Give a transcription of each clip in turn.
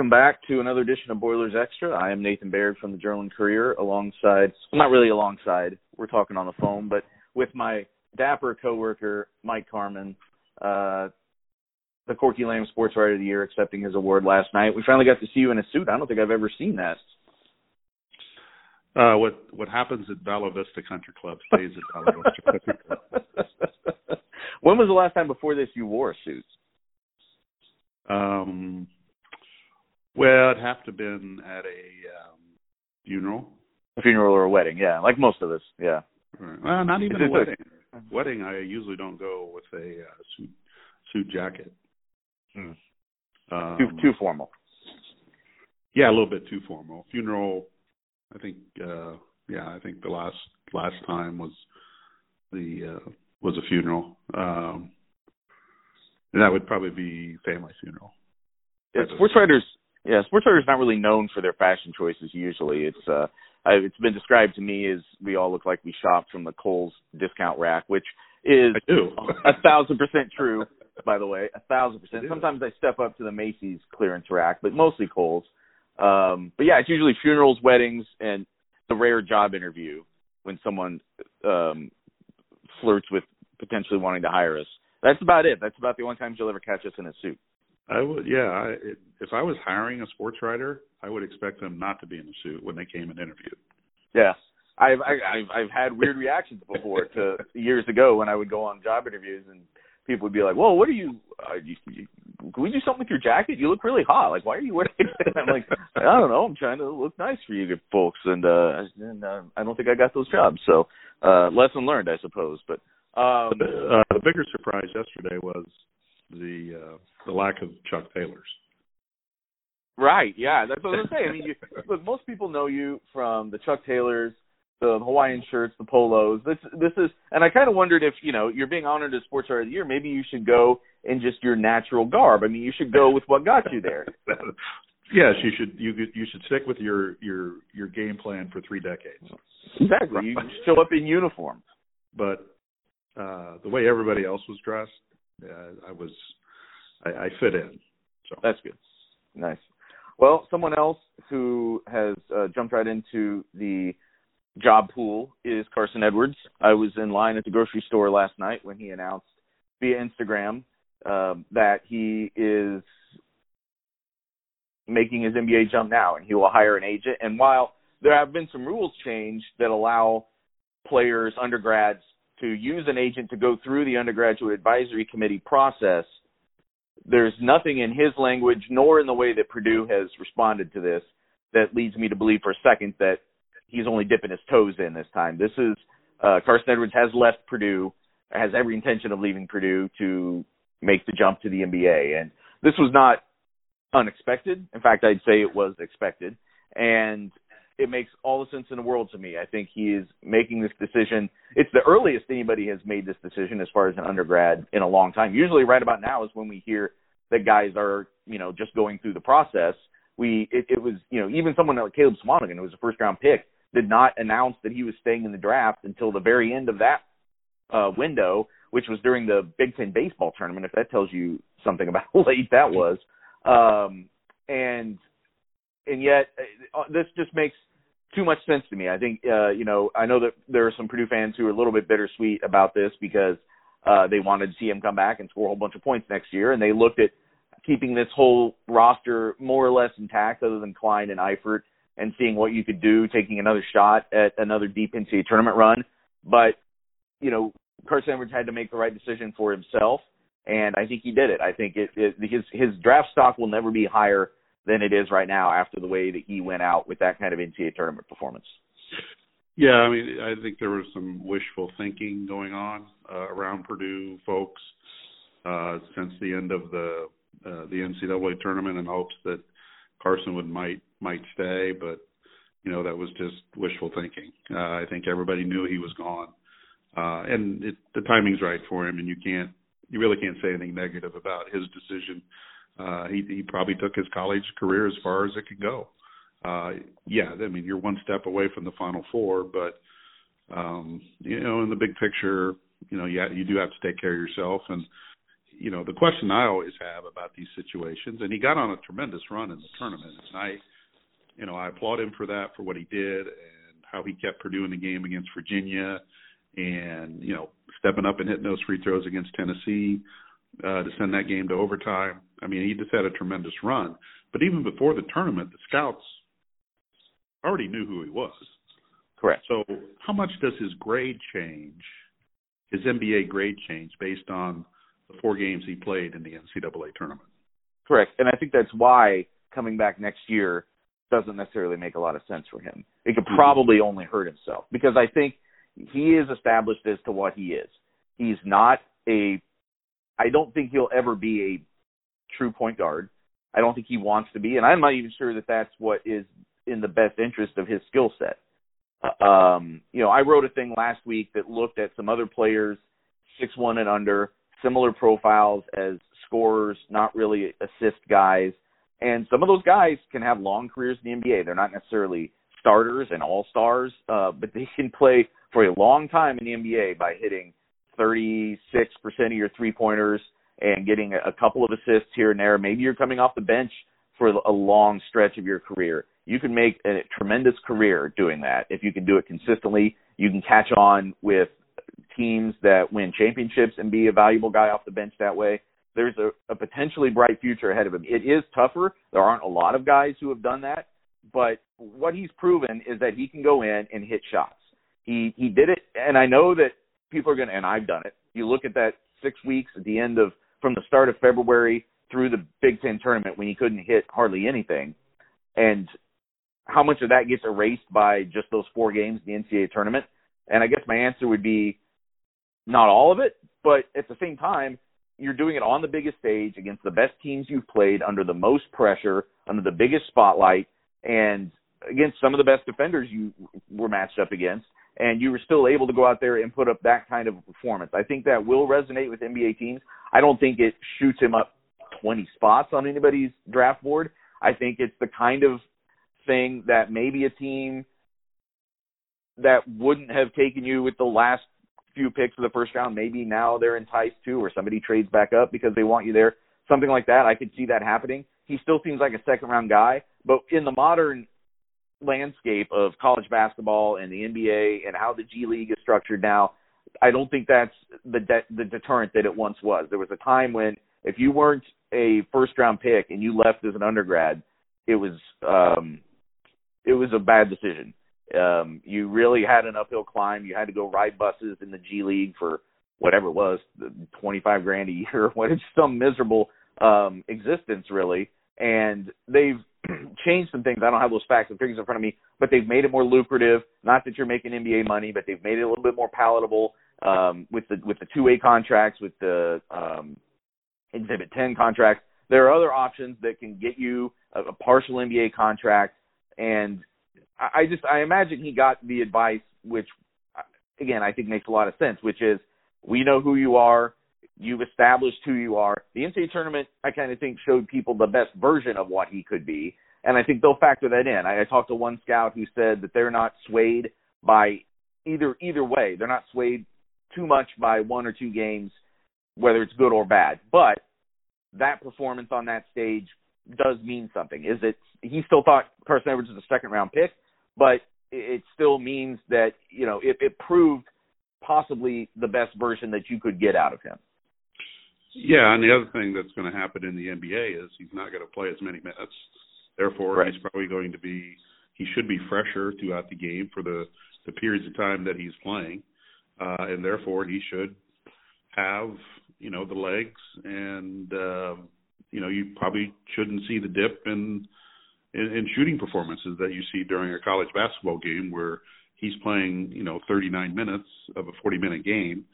Welcome back to another edition of Boilers Extra. I am Nathan Baird from the Journal and Courier, alongside, well, not really alongside, we're talking on the phone, but with my dapper coworker, Mike Carmin, uh, the Corky Lamb Sports Writer of the Year, accepting his award last night. We finally got to see you in a suit. I don't think I've ever seen that. Uh, what what happens at Bella Vista Country Club stays at Bella Vista Country Club. when was the last time before this you wore a suit? Um, well, it'd have to have been at a um, funeral. A funeral or a wedding, yeah, like most of us, yeah. Right. Well, not even a wedding. A wedding, I usually don't go with a uh, suit suit jacket. Hmm. Um, too too formal. Yeah, a little bit too formal. Funeral, I think. uh Yeah, I think the last last time was the uh was a funeral. Um and that would probably be family funeral. Yeah, sports writers. Yeah, sports writers not really known for their fashion choices. Usually, it's uh, I, it's been described to me as we all look like we shopped from the Kohl's discount rack, which is a thousand percent true. By the way, a thousand percent. Sometimes I step up to the Macy's clearance rack, but mostly Kohl's. Um, but yeah, it's usually funerals, weddings, and the rare job interview when someone um, flirts with potentially wanting to hire us. That's about it. That's about the only times you'll ever catch us in a suit. I would, yeah. I, if I was hiring a sports writer, I would expect them not to be in a suit when they came and interviewed. Yeah, I've I, I've I've had weird reactions before to years ago when I would go on job interviews and people would be like, "Well, what are you? Uh, you, you can we do something with your jacket? You look really hot. Like, why are you wearing it?" I'm like, I don't know. I'm trying to look nice for you folks, and uh, and uh, I don't think I got those jobs. So, uh, lesson learned, I suppose. But um, uh, the bigger surprise yesterday was the uh, the lack of Chuck Taylors. Right. Yeah, that's what I was saying. I mean, you, look, most people know you from the Chuck Taylors, the Hawaiian shirts, the polos. This this is, and I kind of wondered if you know you're being honored as Sports Writer of the Year. Maybe you should go in just your natural garb. I mean, you should go with what got you there. yes, you should. You you should stick with your your your game plan for three decades. Exactly. You show up in uniform. But uh the way everybody else was dressed, uh, I was I, I fit in. So that's good. Nice. Well, someone else who has uh, jumped right into the job pool is Carson Edwards. I was in line at the grocery store last night when he announced via Instagram um, that he is making his NBA jump now and he will hire an agent. And while there have been some rules changed that allow players, undergrads, to use an agent to go through the undergraduate advisory committee process, there's nothing in his language nor in the way that Purdue has responded to this that leads me to believe for a second that he's only dipping his toes in this time. This is uh, Carson Edwards has left Purdue, has every intention of leaving Purdue to make the jump to the NBA, and this was not unexpected. In fact, I'd say it was expected, and it makes all the sense in the world to me. I think he is making this decision. It's the earliest anybody has made this decision as far as an undergrad in a long time. Usually, right about now is when we hear that guys are, you know, just going through the process. We it, it was, you know, even someone like Caleb Swanigan, who was a first round pick, did not announce that he was staying in the draft until the very end of that uh, window, which was during the Big Ten baseball tournament. If that tells you something about how late that was, um, and and yet uh, this just makes too much sense to me. I think uh, you know I know that there are some Purdue fans who are a little bit bittersweet about this because uh, they wanted to see him come back and score a whole bunch of points next year, and they looked at keeping this whole roster more or less intact, other than Cline and Eifert, and seeing what you could do, taking another shot at another deep NCAA tournament run. But you know, Carson Edwards had to make the right decision for himself, and I think he did it. I think it, it his his draft stock will never be higher than it is right now after the way that he went out with that kind of NCAA tournament performance. Yeah, I mean, I think there was some wishful thinking going on uh, around Purdue folks uh, since the end of the uh, the NCAA tournament in hopes that Carson would might might stay, but you know that was just wishful thinking. Uh, I think everybody knew he was gone, uh, and it, the timing's right for him, and you can't you really can't say anything negative about his decision uh, he, he probably took his college career as far as it could go. Uh, yeah, I mean, you're one step away from the Final Four, but um, you know, in the big picture, you know, yeah, you do have to take care of yourself, and you know, the question I always have about these situations, and he got on a tremendous run in the tournament, and I, you know, I applaud him for that for what he did and how he kept Purdue in the game against Virginia, and you know, stepping up and hitting those free throws against Tennessee uh, to send that game to overtime. I mean, he just had a tremendous run. But even before the tournament, the scouts already knew who he was. Correct. So, how much does his grade change? His NBA grade change based on the four games he played in the NCAA tournament. Correct, and I think that's why coming back next year doesn't necessarily make a lot of sense for him. It could mm-hmm. probably only hurt himself because I think he is established as to what he is. He's not a. I don't think he'll ever be a true point guard. I don't think he wants to be, and I'm not even sure that that's what is in the best interest of his skill set. Uh, um, you know, I wrote a thing last week that looked at some other players, six one and under, similar profiles as scorers, not really assist guys, and some of those guys can have long careers in the NBA. They're not necessarily starters and all stars, uh, but they can play for a long time in the NBA by hitting 36% of your three pointers and getting a couple of assists here and there. Maybe you're coming off the bench for a long stretch of your career. You can make a tremendous career doing that if you can do it consistently. You can catch on with teams that win championships and be a valuable guy off the bench that way. There's a, a potentially bright future ahead of him. It is tougher. There aren't a lot of guys who have done that, but what he's proven is that he can go in and hit shots. He he did it, and I know that people are going to, and I've done it. You look at that six weeks at the end of from the start of February through the Big Ten tournament when he couldn't hit hardly anything, and how much of that gets erased by just those four games the NCAA tournament? And I guess my answer would be not all of it, but at the same time, you're doing it on the biggest stage against the best teams you've played under the most pressure, under the biggest spotlight, and against some of the best defenders you were matched up against and you were still able to go out there and put up that kind of performance. I think that will resonate with NBA teams. I don't think it shoots him up 20 spots on anybody's draft board. I think it's the kind of thing that maybe a team that wouldn't have taken you with the last few picks of the first round, maybe now they're enticed to, or somebody trades back up because they want you there. Something like that, I could see that happening. He still seems like a second round guy, but in the modern landscape of college basketball and the NBA and how the G League is structured now, I don't think that's the de- the deterrent that it once was. There was a time when if you weren't a first round pick and you left as an undergrad, it was um it was a bad decision. Um you really had an uphill climb. You had to go ride buses in the G League for whatever it was, 25 grand a year. What it's some miserable um existence really. And they've changed some things. I don't have those facts and figures in front of me, but they've made it more lucrative. Not that you're making NBA money, but they've made it a little bit more palatable um, with the with the two way contracts, with the um, Exhibit 10 contracts. There are other options that can get you a, a partial NBA contract, and I, I just I imagine he got the advice, which again I think makes a lot of sense, which is we know who you are. You've established who you are. The NCAA tournament, I kind of think, showed people the best version of what he could be, and I think they'll factor that in. I, I talked to one scout who said that they're not swayed by either either way. They're not swayed too much by one or two games, whether it's good or bad. But that performance on that stage does mean something. Is it? He still thought Carson Edwards was a second round pick, but it still means that you know it, it proved possibly the best version that you could get out of him. Yeah, and the other thing that's going to happen in the NBA is he's not going to play as many minutes. Therefore, right. he's probably going to be he should be fresher throughout the game for the the periods of time that he's playing, uh, and therefore he should have you know the legs and uh, you know you probably shouldn't see the dip in, in in shooting performances that you see during a college basketball game where he's playing you know 39 minutes of a 40 minute game,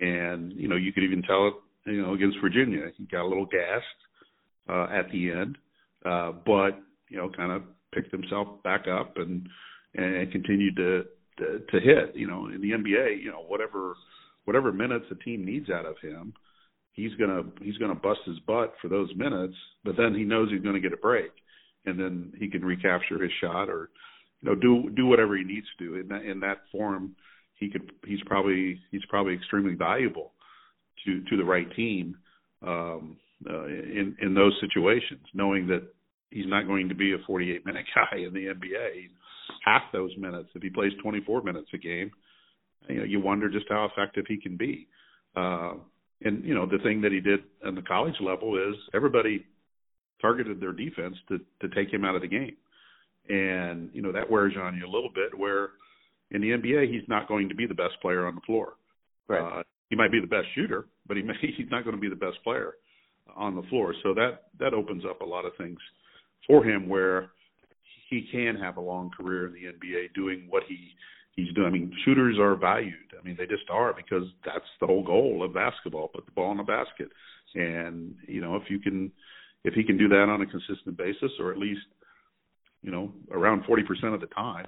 and you know you could even tell it you know, against Virginia. He got a little gassed uh, at the end, uh, but you know, kind of picked himself back up and and continued to, to to hit. You know, in the NBA, you know, whatever whatever minutes the team needs out of him, he's gonna he's gonna bust his butt for those minutes. But then he knows he's gonna get a break, and then he can recapture his shot or you know do do whatever he needs to do in that in that form. He could he's probably he's probably extremely valuable to to the right team um, uh, in in those situations, knowing that he's not going to be a 48 minute guy in the NBA. Half those minutes, if he plays 24 minutes a game, you know, you wonder just how effective he can be. Uh, and you know, the thing that he did on the college level is everybody targeted their defense to to take him out of the game, and you know that wears on you a little bit. Where in the NBA, he's not going to be the best player on the floor. Right. Uh, he might be the best shooter, but he may, he's not going to be the best player on the floor. So that that opens up a lot of things for him where he can have a long career in the NBA doing what he he's doing. I mean, shooters are valued. I mean, they just are because that's the whole goal of basketball: put the ball in the basket. And you know, if you can, if he can do that on a consistent basis, or at least, you know, around forty percent of the time,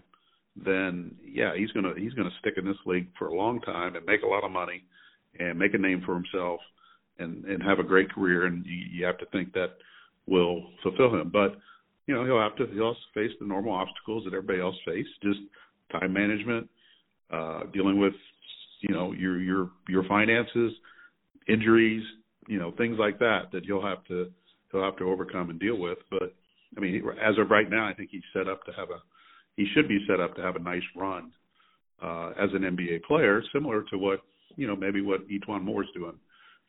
then yeah, he's gonna he's gonna stick in this league for a long time and make a lot of money and make a name for himself and and have a great career. And you, you have to think that will fulfill him. But you know, he'll have to he'll face the normal obstacles that everybody else face, just time management, uh, dealing with you know your your your finances, injuries, you know things like that that he'll have to he'll have to overcome and deal with. But I mean, as of right now, I think he's set up to have a he should be set up to have a nice run uh, as an NBA player, similar to what you know maybe what E'Twaun Moore's doing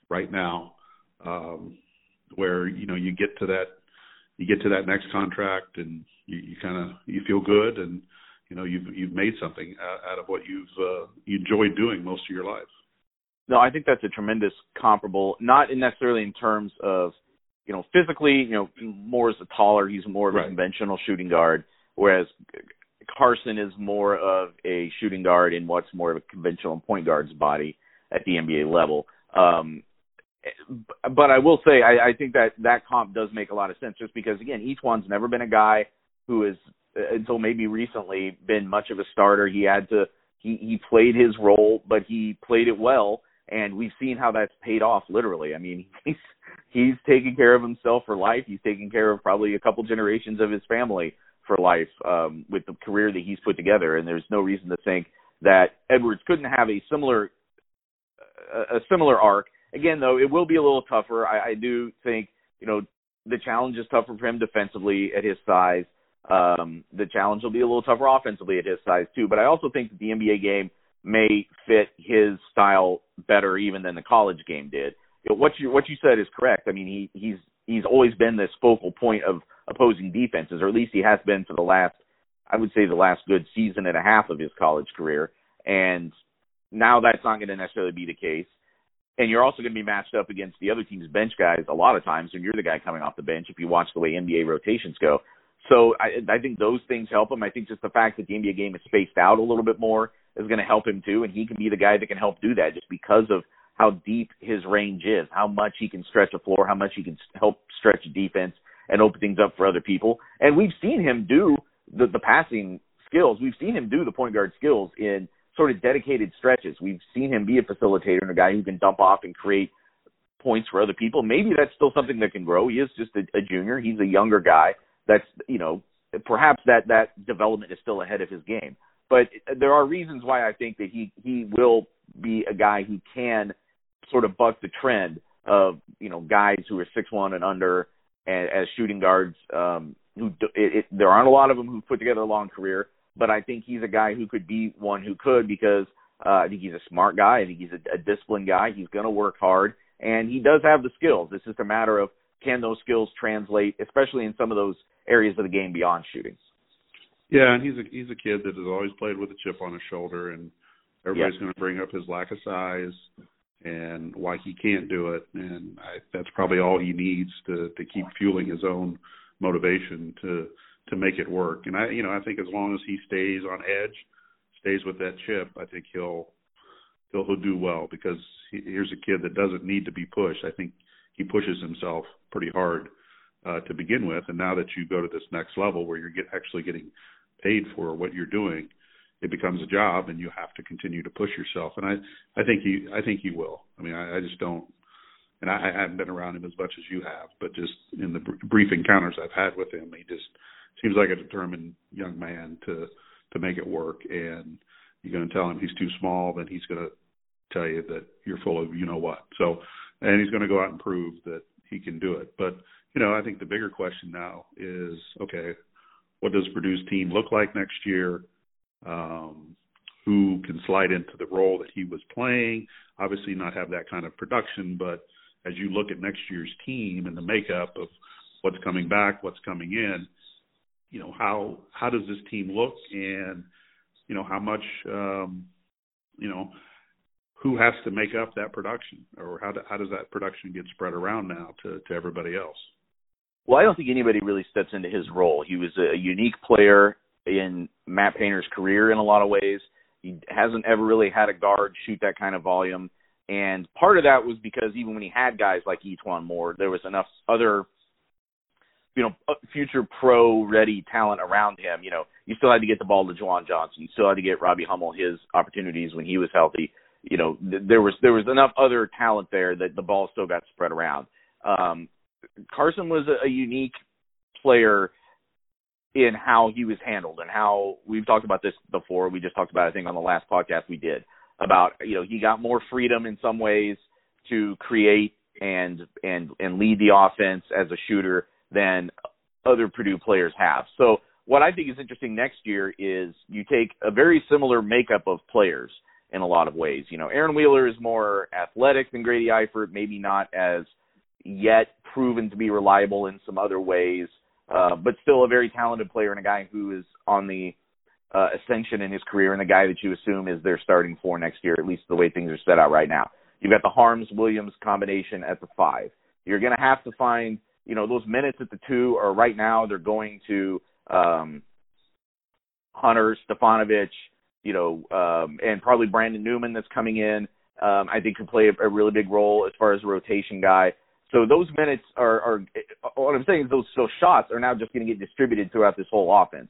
right now, um, where you know you get to that you get to that next contract and you, you kind of you feel good and you know you've you've made something out, out of what you've uh, you enjoyed doing most of your life. No, I think that's a tremendous comparable, not necessarily in terms of you know physically. You know, Moore is a taller, he's more of a right. conventional shooting guard, whereas Carson is more of a shooting guard in what's more of a conventional point guard's body at the NBA level. Um, but I will say I, I think that that comp does make a lot of sense just because again E'Twaun's never been a guy who has until maybe recently been much of a starter. He had to he he played his role, but he played it well, and we've seen how that's paid off literally. I mean he's he's taking care of himself for life. He's taking care of probably a couple generations of his family for life um, with the career that he's put together, and there's no reason to think that Edwards couldn't have a similar a, a similar arc again, though, it will be a little tougher. I, I do think, you know, the challenge is tougher for him defensively at his size. Um, the challenge will be a little tougher offensively at his size too. But I also think that the NBA game may fit his style better even than the college game did. What you what you said is correct. I mean, he he's he's always been this focal point of opposing defenses, or at least he has been for the last, I would say, the last good season and a half of his college career. And now that's not going to necessarily be the case and you're also going to be matched up against the other team's bench guys a lot of times when you're the guy coming off the bench if you watch the way NBA rotations go. So I, I think those things help him. I think just the fact that the NBA game is spaced out a little bit more is going to help him too, and he can be the guy that can help do that just because of how deep his range is, how much he can stretch a floor, how much he can help stretch defense and open things up for other people. And we've seen him do the, the passing skills. We've seen him do the point guard skills in – sort of dedicated stretches. We've seen him be a facilitator and a guy who can dump off and create points for other people. Maybe that's still something that can grow. He is just a, a junior. He's a younger guy. That's you know perhaps that that development is still ahead of his game. But there are reasons why I think that he he will be a guy who can sort of buck the trend of you know guys who are six one and under and, as shooting guards. Um, who it, it, there aren't a lot of them who put together a long career but I think he's a guy who could be one who could because uh, I think he's a smart guy. I think he's a, a disciplined guy. He's going to work hard, and he does have the skills. It's just a matter of can those skills translate, especially in some of those areas of the game beyond shooting. Yeah, and he's a he's a kid that has always played with a chip on his shoulder, and everybody's going to bring up his lack of size and why he can't do it, and I, that's probably all he needs to to keep fueling his own motivation to to make it work. And I, you know, I think as long as he stays on edge, stays with that chip, I think he'll he'll, he'll do well because he, here's a kid that doesn't need to be pushed. I think he pushes himself pretty hard uh, to begin with, and now that you go to this next level where you're get, actually getting paid for what you're doing, it becomes a job, and you have to continue to push yourself. And I, I think he, I think he will. I mean, I, I just don't and I, I haven't been around him as much as you have, but just in the br- brief encounters I've had with him, he just seems like a determined young man to to make it work. And you're going to tell him he's too small, then he's going to tell you that you're full of you know what. So and he's going to go out and prove that he can do it. But you know, I think the bigger question now is, okay, what does Purdue's team look like next year? Um, who can slide into the role that he was playing? Obviously, not have that kind of production, but as you look at next year's team and the makeup of what's coming back, what's coming in, you know how how does this team look, and you know how much um, you know who has to make up that production, or how do, how does that production get spread around now to to everybody else? Well, I don't think anybody really steps into his role. He was a unique player in Matt Painter's career in a lot of ways. He hasn't ever really had a guard shoot that kind of volume. And part of that was because even when he had guys like E'Twaun Moore, there was enough other, you know, uh, future pro ready talent around him. You know, you still had to get the ball to JaJuan Johnson. You still had to get Robbie Hummel his opportunities when he was healthy. You know, th- there was there was enough other talent there that the ball still got spread around. Um, Carson was a, a unique player in how he was handled and how we've talked about this before. We just talked about I think on the last podcast we did about you know he got more freedom in some ways to create and and and lead the offense as a shooter than other Purdue players have. So what I think is interesting next year is you take a very similar makeup of players in a lot of ways. You know, Aaron Wheeler is more athletic than Grady Eifert, maybe not as yet proven to be reliable in some other ways, uh, but still a very talented player and a guy who is on the uh, ascension in his career and the guy that you assume is their starting four next year, at least the way things are set out right now. You've got the Haarms Williams combination at the five. You're going to have to find, you know, those minutes at the two are right now they're going to um, Hunter, Stefanovic, you know, um, and probably Brandon Newman that's coming in. Um, I think could play a, a really big role as far as a rotation guy. So those minutes are, are what I'm saying is those those shots are now just going to get distributed throughout this whole offense.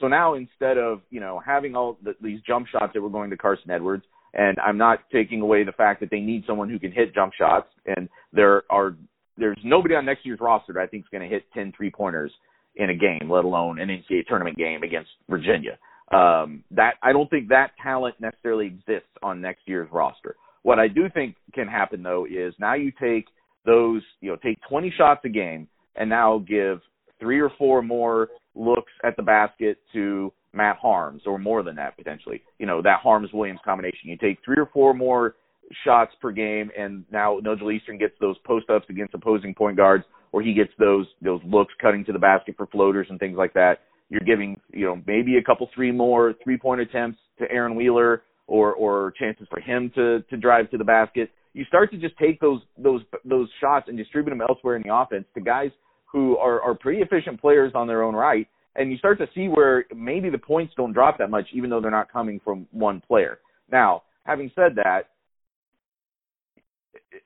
So now instead of you know having all the, these jump shots that were going to Carson Edwards, and I'm not taking away the fact that they need someone who can hit jump shots, and there are there's nobody on next year's roster that I think is going to hit 10 three pointers in a game, let alone an NCAA tournament game against Virginia. Um, that I don't think that talent necessarily exists on next year's roster. What I do think can happen though is now you take those, you know, take 20 shots a game and now give three or four more looks at the basket to Matt Haarms or more than that potentially. You know, that Haarms Williams combination. You take three or four more shots per game and now Nojel Eastern gets those post ups against opposing point guards or he gets those those looks cutting to the basket for floaters and things like that. You're giving, you know, maybe a couple three more three point attempts to Aaron Wheeler or or chances for him to to drive to the basket you start to just take those those those shots and distribute them elsewhere in the offense to guys who are are pretty efficient players on their own right, and you start to see where maybe the points don't drop that much, even though they're not coming from one player. Now, having said that,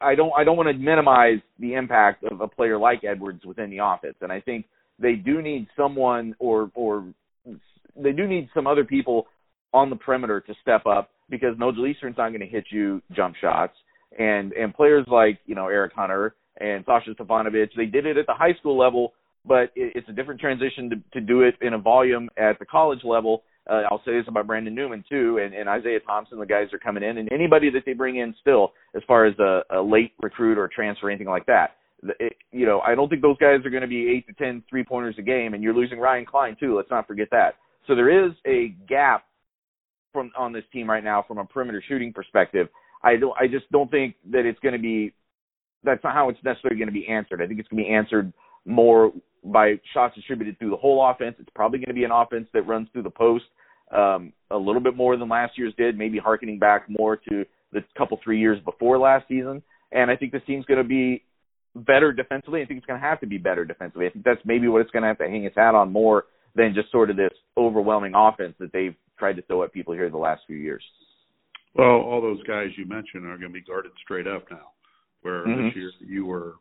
I don't I don't want to minimize the impact of a player like Edwards within the offense, and I think they do need someone or or they do need some other people on the perimeter to step up because Nojel Eastern's not going to hit you jump shots and and players like you know Eric Hunter and Sasha Stefanovic, they did it at the high school level, but it, it's a different transition to, to do it in a volume at the college level. Uh, I'll say this about Brandon Newman too, and, and Isaiah Thompson. The guys are coming in, and anybody that they bring in still, as far as a, a late recruit or transfer, anything like that. It, you know, I don't think those guys are going to be eight to ten three pointers a game, and you're losing Ryan Cline too. Let's not forget that. So there is a gap from on this team right now from a perimeter shooting perspective I don't. I just don't think that it's going to be. That's not how it's necessarily going to be answered. I think it's going to be answered more by shots distributed through the whole offense. It's probably going to be an offense that runs through the post um, a little bit more than last year's did, maybe harkening back more to the couple three years before last season. And I think this team's going to be better defensively. I think it's going to have to be better defensively. I think that's maybe what it's going to have to hang its hat on more than just sort of this overwhelming offense that they've tried to throw at people here the last few years. Well, all those guys you mentioned are going to be guarded straight up now. Where mm-hmm. this year you were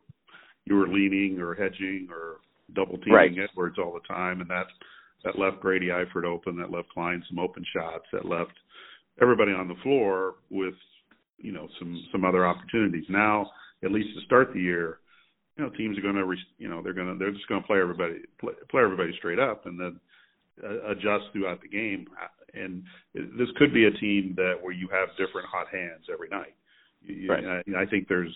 you were leaning or hedging or double teaming right. Edwards all the time, and that that left Grady Eifert open, that left Cline some open shots, that left everybody on the floor with you know some some other opportunities. Now, at least to start the year, you know teams are going to you know they're going to they're just going to play everybody play, play everybody straight up, and then uh, adjust throughout the game and this could be a team that where you have different hot hands every night. You, right. I, I think there's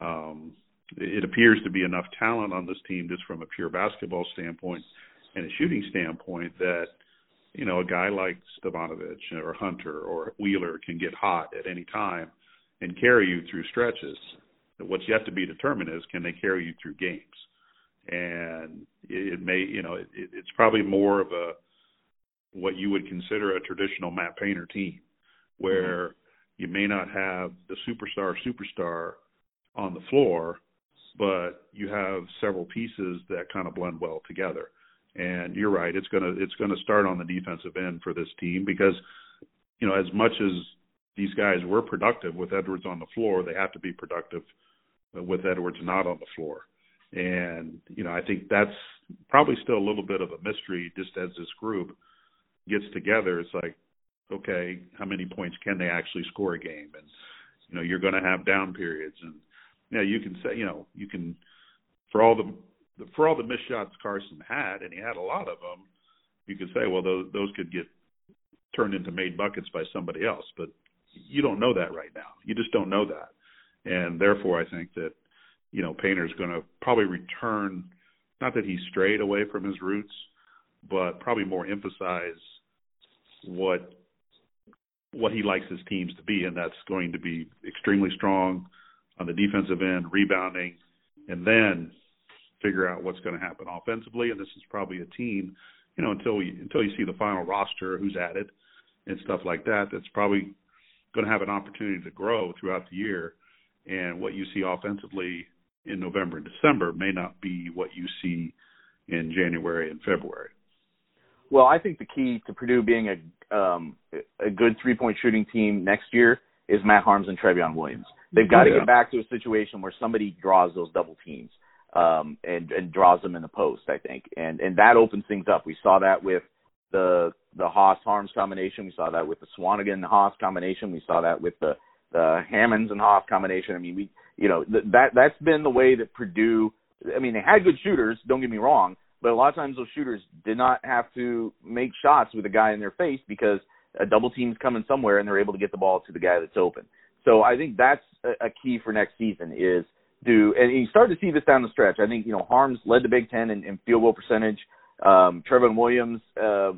Um, it appears to be enough talent on this team just from a pure basketball standpoint and a shooting standpoint that you know a guy like Stefanovic or Hunter or Wheeler can get hot at any time and carry you through stretches. What's yet to be determined is can they carry you through games, and it, it may you know it, it's probably more of a what you would consider a traditional Matt Painter team, where mm-hmm. you may not have the superstar superstar on the floor, but you have several pieces that kind of blend well together. And you're right, it's gonna it's gonna start on the defensive end for this team because you know as much as these guys were productive with Edwards on the floor, they have to be productive with Edwards not on the floor. And you know I think that's probably still a little bit of a mystery just as this group gets together. It's like okay, how many points can they actually score a game? And you know you're going to have down periods and yeah, you can say, you know, you can for all the for all the missed shots Carson had, and he had a lot of them. You could say, well, those those could get turned into made buckets by somebody else, but you don't know that right now. You just don't know that, and therefore, I think that you know Painter's going to probably return. Not that he's strayed away from his roots, but probably more emphasize what what he likes his teams to be, and that's going to be extremely strong on the defensive end, rebounding, and then figure out what's going to happen offensively. And this is probably a team, you know, until we until you see the final roster, who's added, and stuff like that. That's probably going to have an opportunity to grow throughout the year. And what you see offensively in November and December may not be what you see in January and February. Well, I think the key to Purdue being a um, a good three point shooting team next year is Matt Haarms and Trevion Williams. They've got to yeah. get back to a situation where somebody draws those double teams um, and and draws them in the post. I think, and and that opens things up. We saw that with the the Haas Haarms combination. We saw that with the Swanigan Haas combination. We saw that with the the Hammons and Haas combination. I mean, we you know th- that that's been the way that Purdue. I mean, they had good shooters. Don't get me wrong, but a lot of times those shooters did not have to make shots with a guy in their face because a double team's coming somewhere and they're able to get the ball to the guy that's open. So I think that's a, a key for next season is do and you start to see this down the stretch. I think you know Haarms led the Big Ten in, in field goal percentage. Um, Trevion Williams, uh,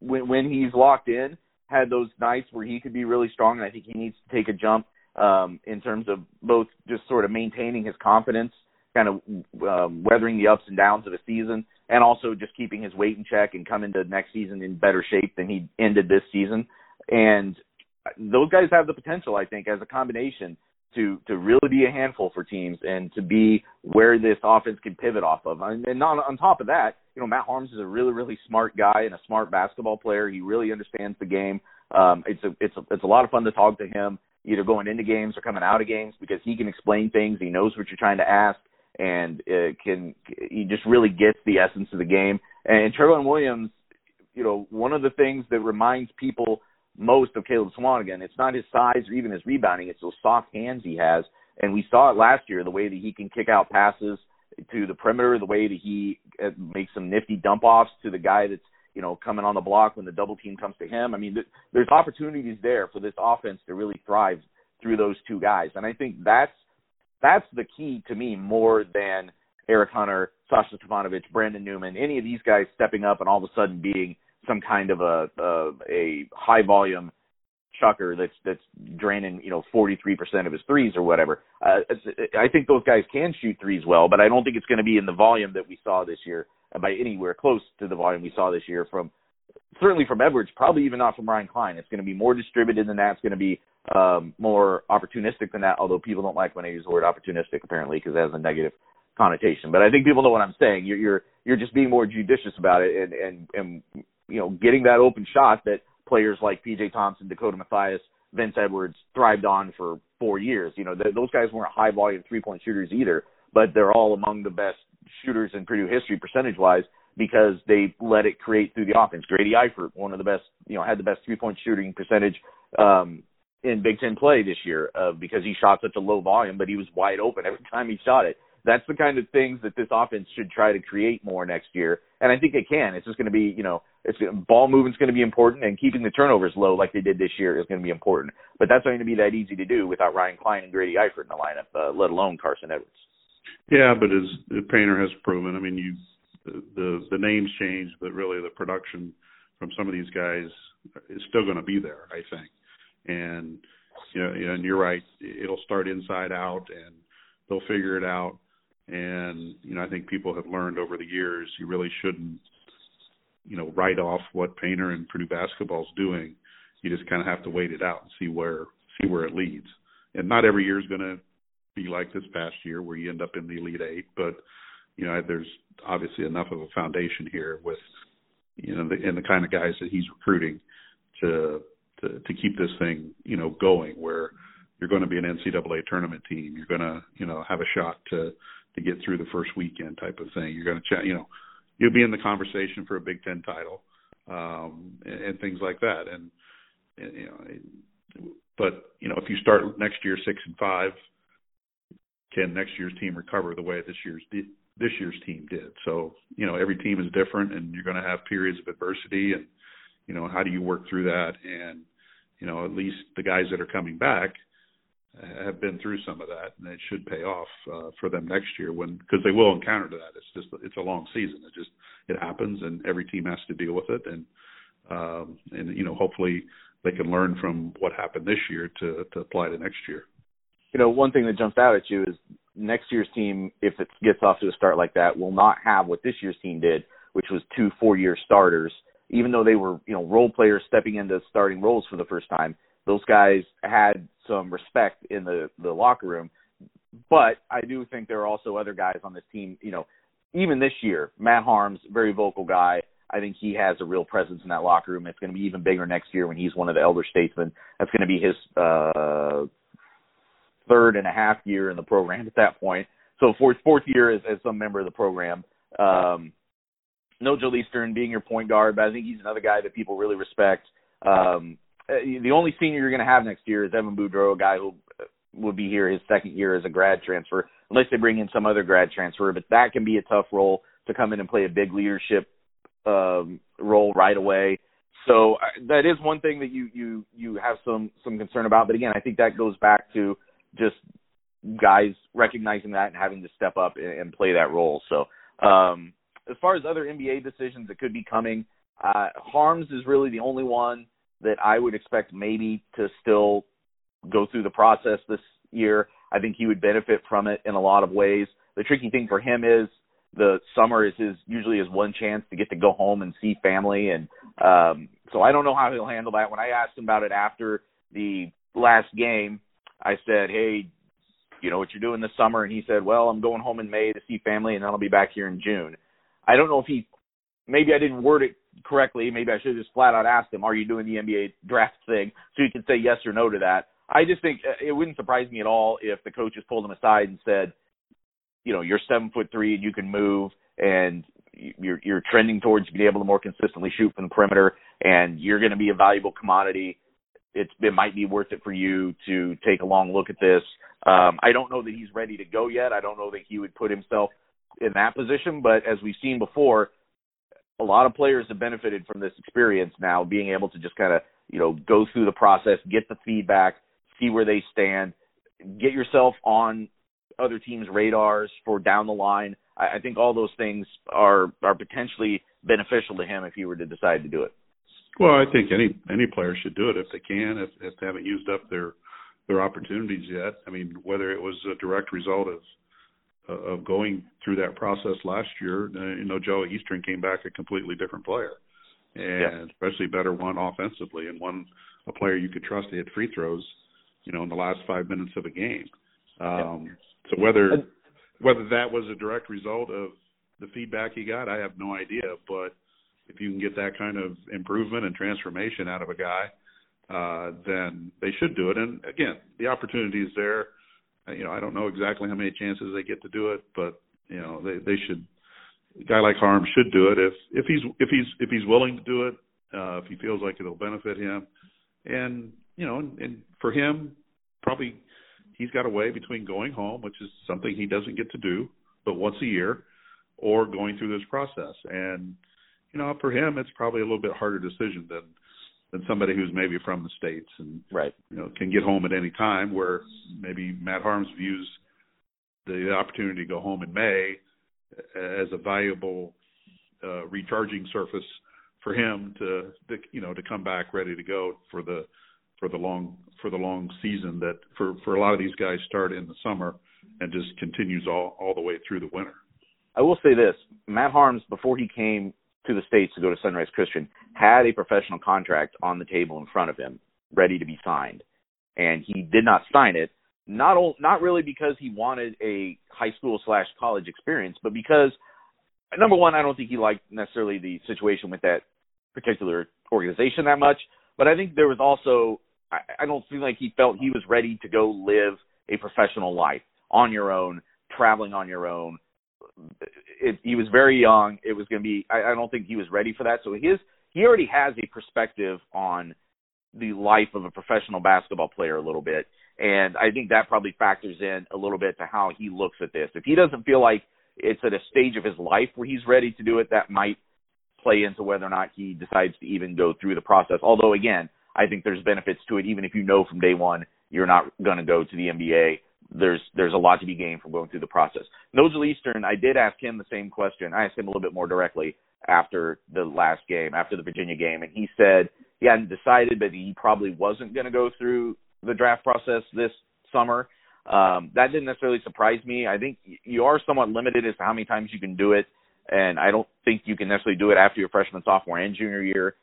when when he's locked in, had those nights where he could be really strong, and I think he needs to take a jump um, in terms of both just sort of maintaining his confidence, kind of um, weathering the ups and downs of a season, and also just keeping his weight in check and coming to next season in better shape than he ended this season. And those guys have the potential, I think, as a combination to to really be a handful for teams and to be where this offense can pivot off of. And, and on, on top of that, you know, Matt Haarms is a really really smart guy and a smart basketball player. He really understands the game. Um, it's a it's a it's a lot of fun to talk to him, either going into games or coming out of games because he can explain things. He knows what you're trying to ask, and uh, can he just really gets the essence of the game. And Trevion Williams, you know, one of the things that reminds people most of Caleb Swanigan. It's not his size or even his rebounding; it's those soft hands he has. And we saw it last year, the way that he can kick out passes to the perimeter, the way that he uh, makes some nifty dump offs to the guy that's you know coming on the block when the double team comes to him. I mean, th- there's opportunities there for this offense to really thrive through those two guys, and I think that's that's the key to me more than Eric Hunter, Sasha Stefanovic, Brandon Newman, any of these guys stepping up and all of a sudden being some kind of a a, a high volume chucker that's that's draining you know 43% of his threes or whatever. Uh, I think those guys can shoot threes well, but I don't think it's going to be in the volume that we saw this year uh, by anywhere close to the volume we saw this year from certainly from Edwards, probably even not from Ryan Cline. It's going to be more distributed than that. It's going to be um, more opportunistic than that. Although people don't like when I use the word opportunistic apparently because it has a negative connotation. But I think people know what I'm saying. You're you're you're just being more judicious about it and and and you know, getting that open shot that players like PJ Thompson, Dakota Mathias, Vince Edwards thrived on for four years. You know, th- those guys weren't high volume three point shooters either, but they're all among the best shooters in Purdue history percentage wise because they let it create through the offense. Grady Eifert, one of the best, you know, had the best three point shooting percentage um, in Big Ten play this year uh, because he shot such a low volume, but he was wide open every time he shot it. That's the kind of things that this offense should try to create more next year and I think they can. It's just going to be, you know, it's ball movement's going to be important, and keeping the turnovers low like they did this year is going to be important. But that's not going to be that easy to do without Ryan Cline and Grady Eifert in the lineup, uh, let alone Carson Edwards. Yeah, but as Painter has proven, I mean, you the the names change, but really the production from some of these guys is still going to be there, I think. And you know, and you're right, it'll start inside out, and they'll figure it out. And you know, I think people have learned over the years you really shouldn't, you know, write off what Painter and Purdue basketball's doing. You just kind of have to wait it out and see where see where it leads. And not every year is going to be like this past year where you end up in the Elite Eight, but you know, there's obviously enough of a foundation here with you know the, and the kind of guys that he's recruiting to to to keep this thing you know going where you're going to be an NCAA tournament team. You're going to you know have a shot to to get through the first weekend type of thing. You're going to ch- you know you'll be in the conversation for a Big Ten title um, and, and things like that. And, and you know, but you know if you start next year six and five, can next year's team recover the way this year's this year's team did. So, you know, every team is different and you're going to have periods of adversity and, you know, how do you work through that? And, you know, at least the guys that are coming back have been through some of that and it should pay off uh, for them next year when, because they will encounter that. It's just, it's a long season. It just, it happens and every team has to deal with it. And, um, and, you know, hopefully they can learn from what happened this year to, to apply to next year. You know, one thing that jumps out at you is next year's team, if it gets off to a start like that, will not have what this year's team did, which was two four-year starters. Even though they were, you know, role players stepping into starting roles for the first time, those guys had some respect in the the locker room. But I do think there are also other guys on this team. You know, even this year, Matt Haarms, very vocal guy. I think he has a real presence in that locker room. It's going to be even bigger next year when he's one of the elder statesmen. That's going to be his uh third and a half year in the program at that point. So fourth fourth year as, as some member of the program. Um, Nojel Eastern being your point guard, but I think he's another guy that people really respect. Um, uh, the only senior you're going to have next year is Evan Boudreau, a guy who uh, will be here his second year as a grad transfer, unless they bring in some other grad transfer. But that can be a tough role to come in and play a big leadership um, role right away. So uh, that is one thing that you you you have some some concern about. But again, I think that goes back to just guys recognizing that and having to step up and, and play that role. So um, as far as other NBA decisions that could be coming, uh, Haarms is really the only one that I would expect maybe to still go through the process this year. I think he would benefit from it in a lot of ways. The tricky thing for him is the summer is his usually his one chance to get to go home and see family and um so I don't know how he'll handle that. When I asked him about it after the last game, I said, "Hey, you know what you're doing this summer?" And he said, "Well, I'm going home in May to see family, and then I'll be back here in June." I don't know if he, maybe I didn't word it correctly. Maybe I should have just flat out asked him, "Are you doing the NBA draft thing?" So he could say yes or no to that. I just think uh, it wouldn't surprise me at all if the coaches pulled him aside and said, "You know, you're seven foot three and you can move, and you're you're trending towards being able to more consistently shoot from the perimeter, and you're going to be a valuable commodity." it's it might be worth it for you to take a long look at this. Um, I don't know that he's ready to go yet. I don't know that he would put himself in that position, but as we've seen before, a lot of players have benefited from this experience now, being able to just kind of you know go through the process, get the feedback, see where they stand, get yourself on other teams' radars for down the line. I, I think all those things are are potentially beneficial to him if he were to decide to do it. Well, I think any any player should do it if they can, if, if they haven't used up their their opportunities yet. I mean, whether it was a direct result of of going through that process last year, uh, you know, Joe Eastern came back a completely different player, and yeah. especially better one offensively and one a player you could trust to hit free throws, you know, in the last five minutes of a game. Um, yeah. So whether whether that was a direct result of the feedback he got, I have no idea, but if you can get that kind of improvement and transformation out of a guy, uh, then they should do it. And again, the opportunity is there. You know, I don't know exactly how many chances they get to do it, but you know, they they should. A guy like Harm should do it if if he's if he's if he's willing to do it, uh, if he feels like it'll benefit him, and you know, and, and for him, probably he's got a way between going home, which is something he doesn't get to do, but once a year, or going through this process. And you know, for him, it's probably a little bit harder decision than than somebody who's maybe from the states and right. you know can get home at any time. Where maybe Matt Haarms views the opportunity to go home in May as a valuable uh, recharging surface for him to, to you know to come back ready to go for the for the long for the long season that for for a lot of these guys start in the summer and just continues all all the way through the winter. I will say this: Matt Haarms before he came to the states to go to Sunrise Christian, had a professional contract on the table in front of him, ready to be signed, and he did not sign it. Not not really because he wanted a high school slash college experience, but because number one, I don't think he liked necessarily the situation with that particular organization that much. But I think there was also I, I don't feel like he felt he was ready to go live a professional life on your own, traveling on your own, it, he was very young. It was going to be. I, I don't think he was ready for that. So his he already has a perspective on the life of a professional basketball player a little bit, and I think that probably factors in a little bit to how he looks at this. If he doesn't feel like it's at a stage of his life where he's ready to do it, that might play into whether or not he decides to even go through the process. Although again, I think there's benefits to it, even if you know from day one you're not going to go to the NBA there's there's a lot to be gained from going through the process. Nojel Eastern, I did ask him the same question. I asked him a little bit more directly after the last game, after the Virginia game, and he said he hadn't decided, but he probably wasn't going to go through the draft process this summer. Um, that didn't necessarily surprise me. I think you are somewhat limited as to how many times you can do it, and I don't think you can necessarily do it after your freshman, sophomore, and junior year.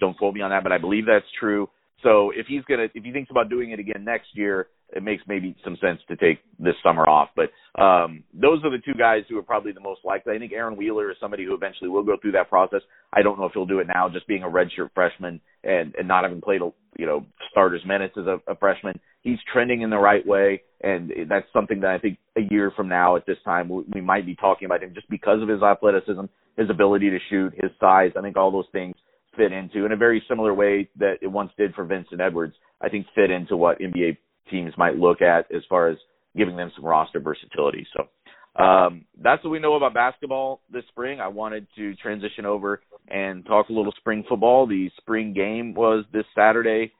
Don't quote me on that, but I believe that's true. So if he's gonna, if he thinks about doing it again next year, it makes maybe some sense to take this summer off. But um, those are the two guys who are probably the most likely. I think Aaron Wheeler is somebody who eventually will go through that process. I don't know if he'll do it now, just being a redshirt freshman and and not having played you know starters minutes as a, a freshman. He's trending in the right way, and that's something that I think a year from now at this time we, we might be talking about him just because of his athleticism, his ability to shoot, his size. I think all those things fit into in a very similar way that it once did for Vincent Edwards. I think fit into what NBA teams might look at as far as giving them some roster versatility. So um, that's what we know about basketball this spring. I wanted to transition over and talk a little spring football. The spring game was this Saturday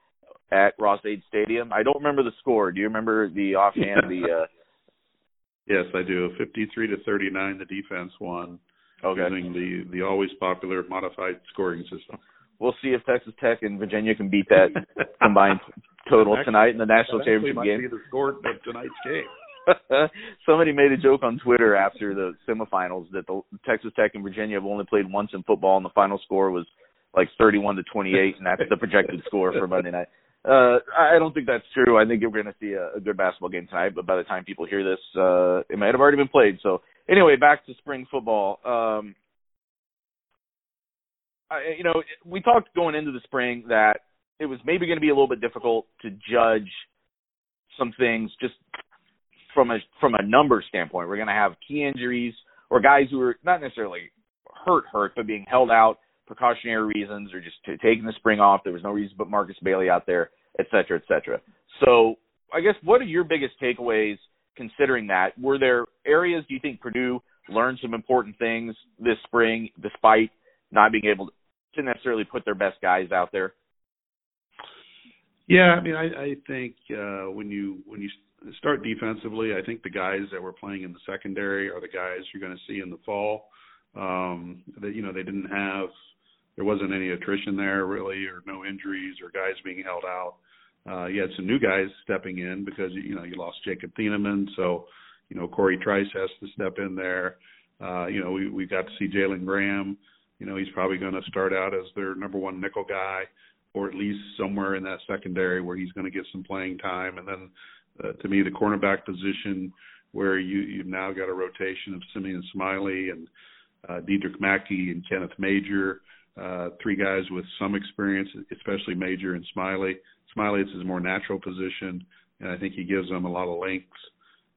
at Ross-Ade Stadium. I don't remember the score. Do you remember the offhand? the uh... yes, I do. Fifty-three to thirty-nine. The defense won. Okay. Using the the always popular modified scoring system. We'll see if Texas Tech and Virginia can beat that combined total actually, tonight in the national championship might game. Be the score of tonight's game. Somebody made a joke on Twitter after the semifinals that the Texas Tech and Virginia have only played once in football, and the final score was like 31 to 28, and that's the projected score for Monday night. Uh, I don't think that's true. I think we're going to see a, a good basketball game tonight, but by the time people hear this, uh, it might have already been played. So anyway, back to spring football. Um, I, you know, we talked going into the spring that it was maybe going to be a little bit difficult to judge some things just from a from a number standpoint. We're going to have key injuries or guys who are not necessarily hurt hurt, but being held out precautionary reasons or just taking the spring off. There was no reason put Marcus Bailey out there, et cetera, et cetera. So I guess what are your biggest takeaways considering that? Were there areas do you think Purdue learned some important things this spring despite not being able to necessarily put their best guys out there? Yeah, I mean, I, I think uh, when you when you start defensively, I think the guys that were playing in the secondary are the guys you're going to see in the fall. Um, that you know they didn't have there wasn't any attrition there really, or no injuries, or guys being held out. Uh, you had some new guys stepping in because you know you lost Jacob Thieneman, so you know Corey Trice has to step in there. Uh, you know we we got to see Jalen Graham. You know he's probably going to start out as their number one nickel guy or at least somewhere in that secondary where he's going to get some playing time. And then, uh, to me, the cornerback position where you you've now got a rotation of Simeon Smiley and uh, Dedrick Mackey and Kenneth Major, uh, three guys with some experience, especially Major and Smiley. Smiley is his more natural position, and I think he gives them a lot of lengths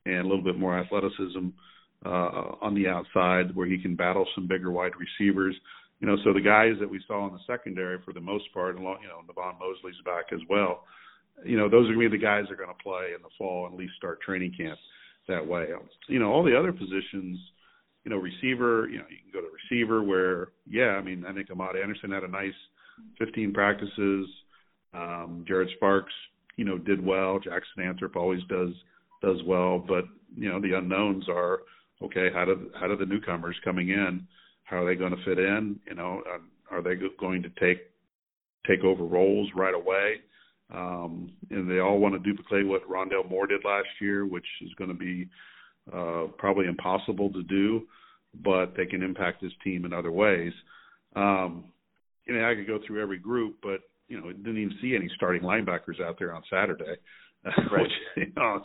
and a little bit more athleticism uh, on the outside where he can battle some bigger wide receivers you know, so the guys that we saw in the secondary for the most part, and you know, Navon Mosley's back as well. You know, those are going to be the guys that are going to play in the fall and at least start training camp that way. You know, all the other positions, you know, receiver, you know, you can go to receiver where, yeah, I mean, I think Ahmad Anderson had a nice 15 practices. Um, Jared Sparks, you know, did well. Jackson Anthrop always does does well, but you know, the unknowns are okay. How do how do the newcomers coming in? How are they going to fit in? You know, are they going to take take over roles right away? Um, and they all want to duplicate what Rondale Moore did last year, which is going to be uh, probably impossible to do, but they can impact his team in other ways. Um, you know, I could go through every group, but you know, didn't even see any starting linebackers out there on Saturday. Right. Which, you know,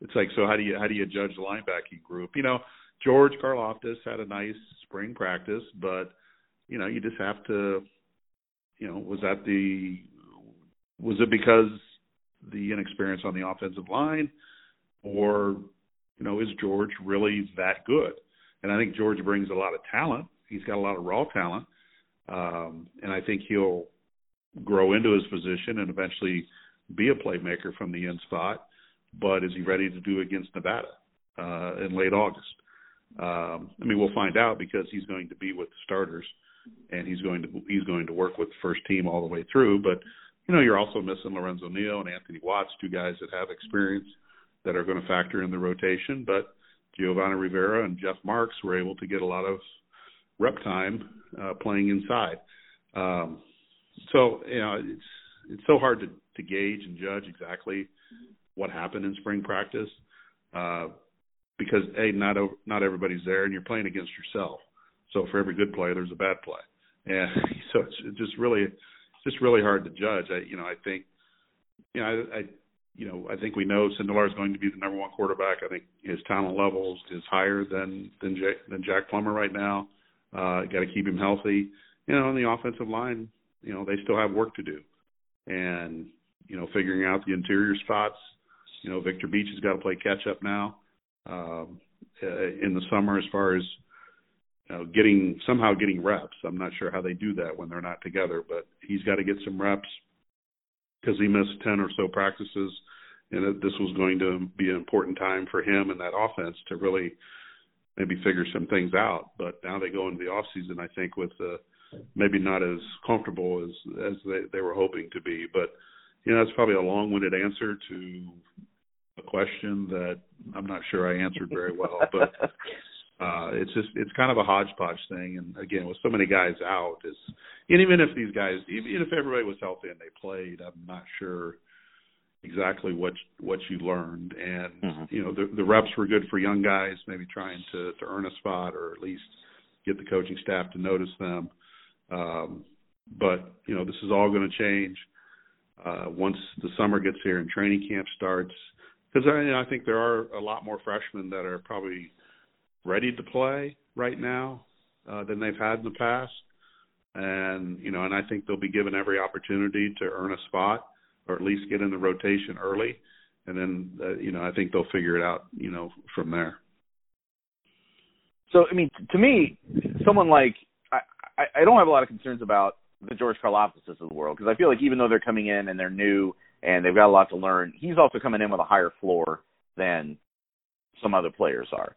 it's, like, so how do you how do you judge the linebacking group? You know, George Karlaftis had a nice spring practice, but you know, you just have to, you know, was that the was it because the inexperience on the offensive line, or you know, is George really that good? And I think George brings a lot of talent. He's got a lot of raw talent, um, and I think he'll grow into his position and eventually be a playmaker from the end spot. But is he ready to do against Nevada uh, in late August? Um, I mean, we'll find out because he's going to be with the starters, and he's going to he's going to work with the first team all the way through. But you know, you're also missing Lorenzo Neal and Anthony Watts, two guys that have experience that are going to factor in the rotation. But Giovanni Rivera and Jeff Marks were able to get a lot of rep time uh, playing inside. Um, so you know, it's it's so hard to, to gauge and judge exactly what happened in spring practice uh, because a not not everybody's there and you're playing against yourself. So for every good play, there's a bad play, and so it's just really just really hard to judge. I you know I think you know I, I you know, I think we know Sindelar is going to be the number one quarterback. I think his talent levels is higher than than Jack, than Jack Plummer right now. Uh, Got to keep him healthy. You know, on the offensive line, you know, they still have work to do, and you know, figuring out the interior spots. You know, Victor Beach has got to play catch up now um, uh, in the summer as far as you know, getting somehow getting reps. I'm not sure how they do that when they're not together, but he's got to get some reps because he missed 10 or so practices and this was going to be an important time for him and that offense to really maybe figure some things out. But now they go into the off season, I think, with uh, maybe not as comfortable as as they, they were hoping to be. But you know, that's probably a long-winded answer to a question that I'm not sure I answered very well. But uh, it's just it's kind of a hodgepodge thing. And again, with so many guys out, is and even if these guys, even if everybody was healthy and they played, I'm not sure exactly what what you learned. And mm-hmm. you know, the the reps were good for young guys, maybe trying to to earn a spot or at least get the coaching staff to notice them. Um, but you know, this is all going to change uh, once the summer gets here and training camp starts. Because I, you know, I think there are a lot more freshmen that are probably ready to play right now uh, than they've had in the past. And you know, and I think they'll be given every opportunity to earn a spot or at least get in the rotation early, and then uh, you know I think they'll figure it out you know from there. So I mean, to me, someone like I, I, don't have a lot of concerns about the George Karlaftis of the world because I feel like even though they're coming in and they're new and they've got a lot to learn, he's also coming in with a higher floor than some other players are.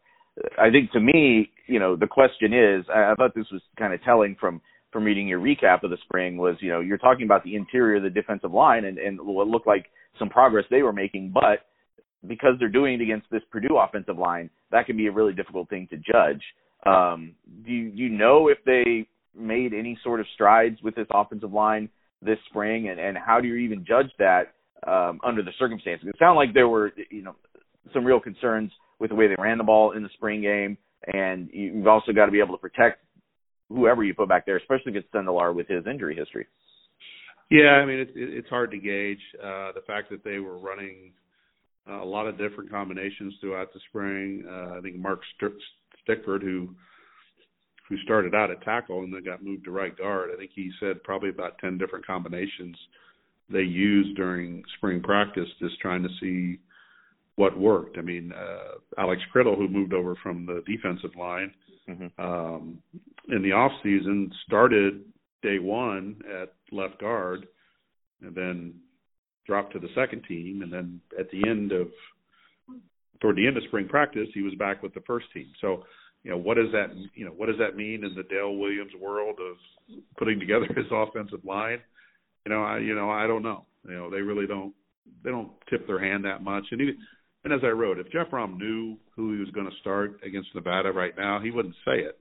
I think to me, you know, the question is, I, thought this was kind of telling from from reading your recap of the spring was, you know, you're talking about the interior of the defensive line and, and what looked like some progress they were making, but because they're doing it against this Purdue offensive line, that can be a really difficult thing to judge. Um, do you, you know if they made any sort of strides with this offensive line this spring, and, and how do you even judge that um, under the circumstances? It sounded like there were, you know, some real concerns with the way they ran the ball in the spring game, and you've also got to be able to protect whoever you put back there, especially against Sindelar with his injury history. Yeah, I mean it's it's hard to gauge uh, the fact that they were running uh, a lot of different combinations throughout the spring. Uh, I think Mark Stickford, who who started out at tackle and then got moved to right guard, I think he said probably about ten different combinations they used during spring practice, just trying to see what worked. I mean, uh, Alex Criddle, who moved over from the defensive line mm-hmm. um, in the off season, started day one at left guard, and then dropped to the second team, and then at the end of toward the end of spring practice, he was back with the first team. So, you know, what does that you know what does that mean in the Dale Williams world of putting together his offensive line? You know, I you know I don't know. You know, they really don't they don't tip their hand that much. And even and as I wrote, if Jeff Brohm knew who he was going to start against Nevada right now, he wouldn't say it.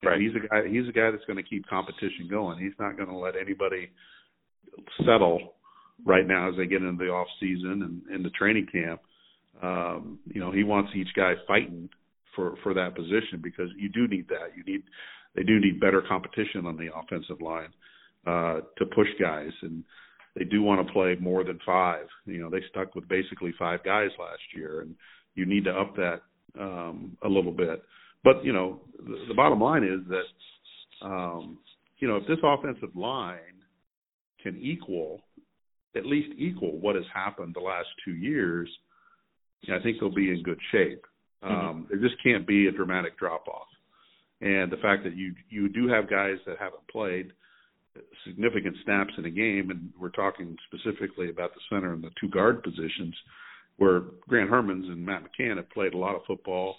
You right. Know, he's a guy. He's a guy that's going to keep competition going. He's not going to let anybody settle right now as they get into the off season and into training camp. Um, you know, he wants each guy fighting for for that position because you do need that. You need they do need better competition on the offensive line uh, to push guys, and they do want to play more than five. You know, they stuck with basically five guys last year, and you need to up that um, a little bit. But you know, the, the bottom line is that um, you know if this offensive line can equal at least equal what has happened the last two years, I think they'll be in good shape. Mm-hmm. Um, there just can't be a dramatic drop off. And the fact that you you do have guys that haven't played significant snaps in a game, and we're talking specifically about the center and the two guard positions, where Grant Hermanns and Matt McCann have played a lot of football,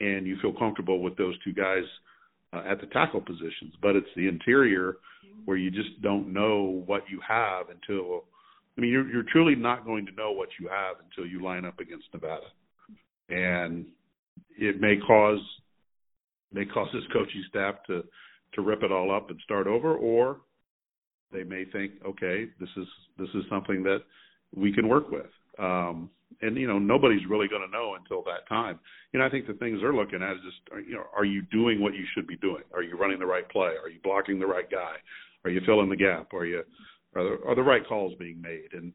and you feel comfortable with those two guys uh, at the tackle positions. But it's the interior where you just don't know what you have until. I mean, you're, you're truly not going to know what you have until you line up against Nevada, and it may cause may cause this coaching staff to to rip it all up and start over, or they may think, okay, this is this is something that we can work with. Um, and you know, nobody's really going to know until that time. You know, I think the things they're looking at is just, you know, are you doing what you should be doing? Are you running the right play? Are you blocking the right guy? Are you filling the gap? Are you are the, are the right calls being made? And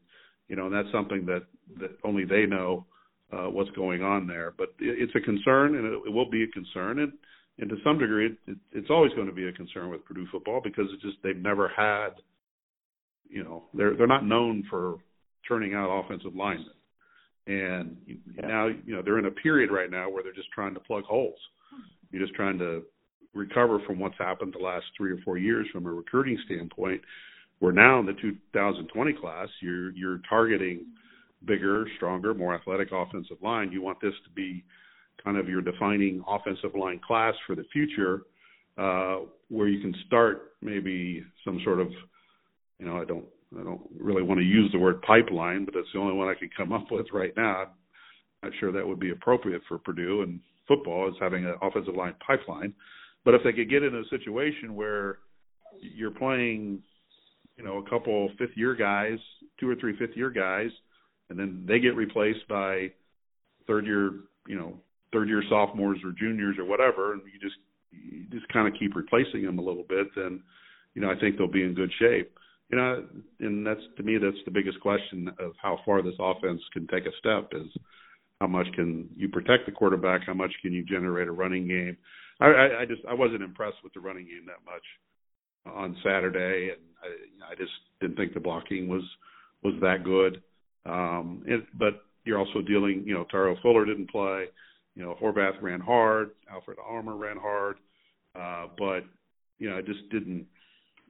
you know, and that's something that that only they know uh, what's going on there. But it's a concern, and it, it will be a concern. And and to some degree, it, it, it's always going to be a concern with Purdue football because it's just they've never had, you know, they're they're not known for turning out offensive linemen, and yeah. now you know they're in a period right now where they're just trying to plug holes. You're just trying to recover from what's happened the last three or four years from a recruiting standpoint. Where now in the 2020 class, you're you're targeting bigger, stronger, more athletic offensive line. You want this to be kind of your defining offensive line class for the future, uh, where you can start maybe some sort of, you know, I don't I don't really want to use the word pipeline, but that's the only one I can come up with right now. I'm not sure that would be appropriate for Purdue and football is having an offensive line pipeline. But if they could get in a situation where you're playing, you know, a couple fifth year guys, two or three fifth year guys, and then they get replaced by third year, you know, third year sophomores or juniors or whatever, and you just you just kind of keep replacing them a little bit, then you know I think they'll be in good shape. You know, and that's to me that's the biggest question of how far this offense can take a step is how much can you protect the quarterback, how much can you generate a running game. I, I, I just I wasn't impressed with the running game that much on Saturday, and I, I just didn't think the blocking was was that good. Um, it, but you're also dealing, you know, Tario Fuller didn't play. You know, Horvath ran hard, Alfred Armah ran hard, uh, but you know, it just didn't.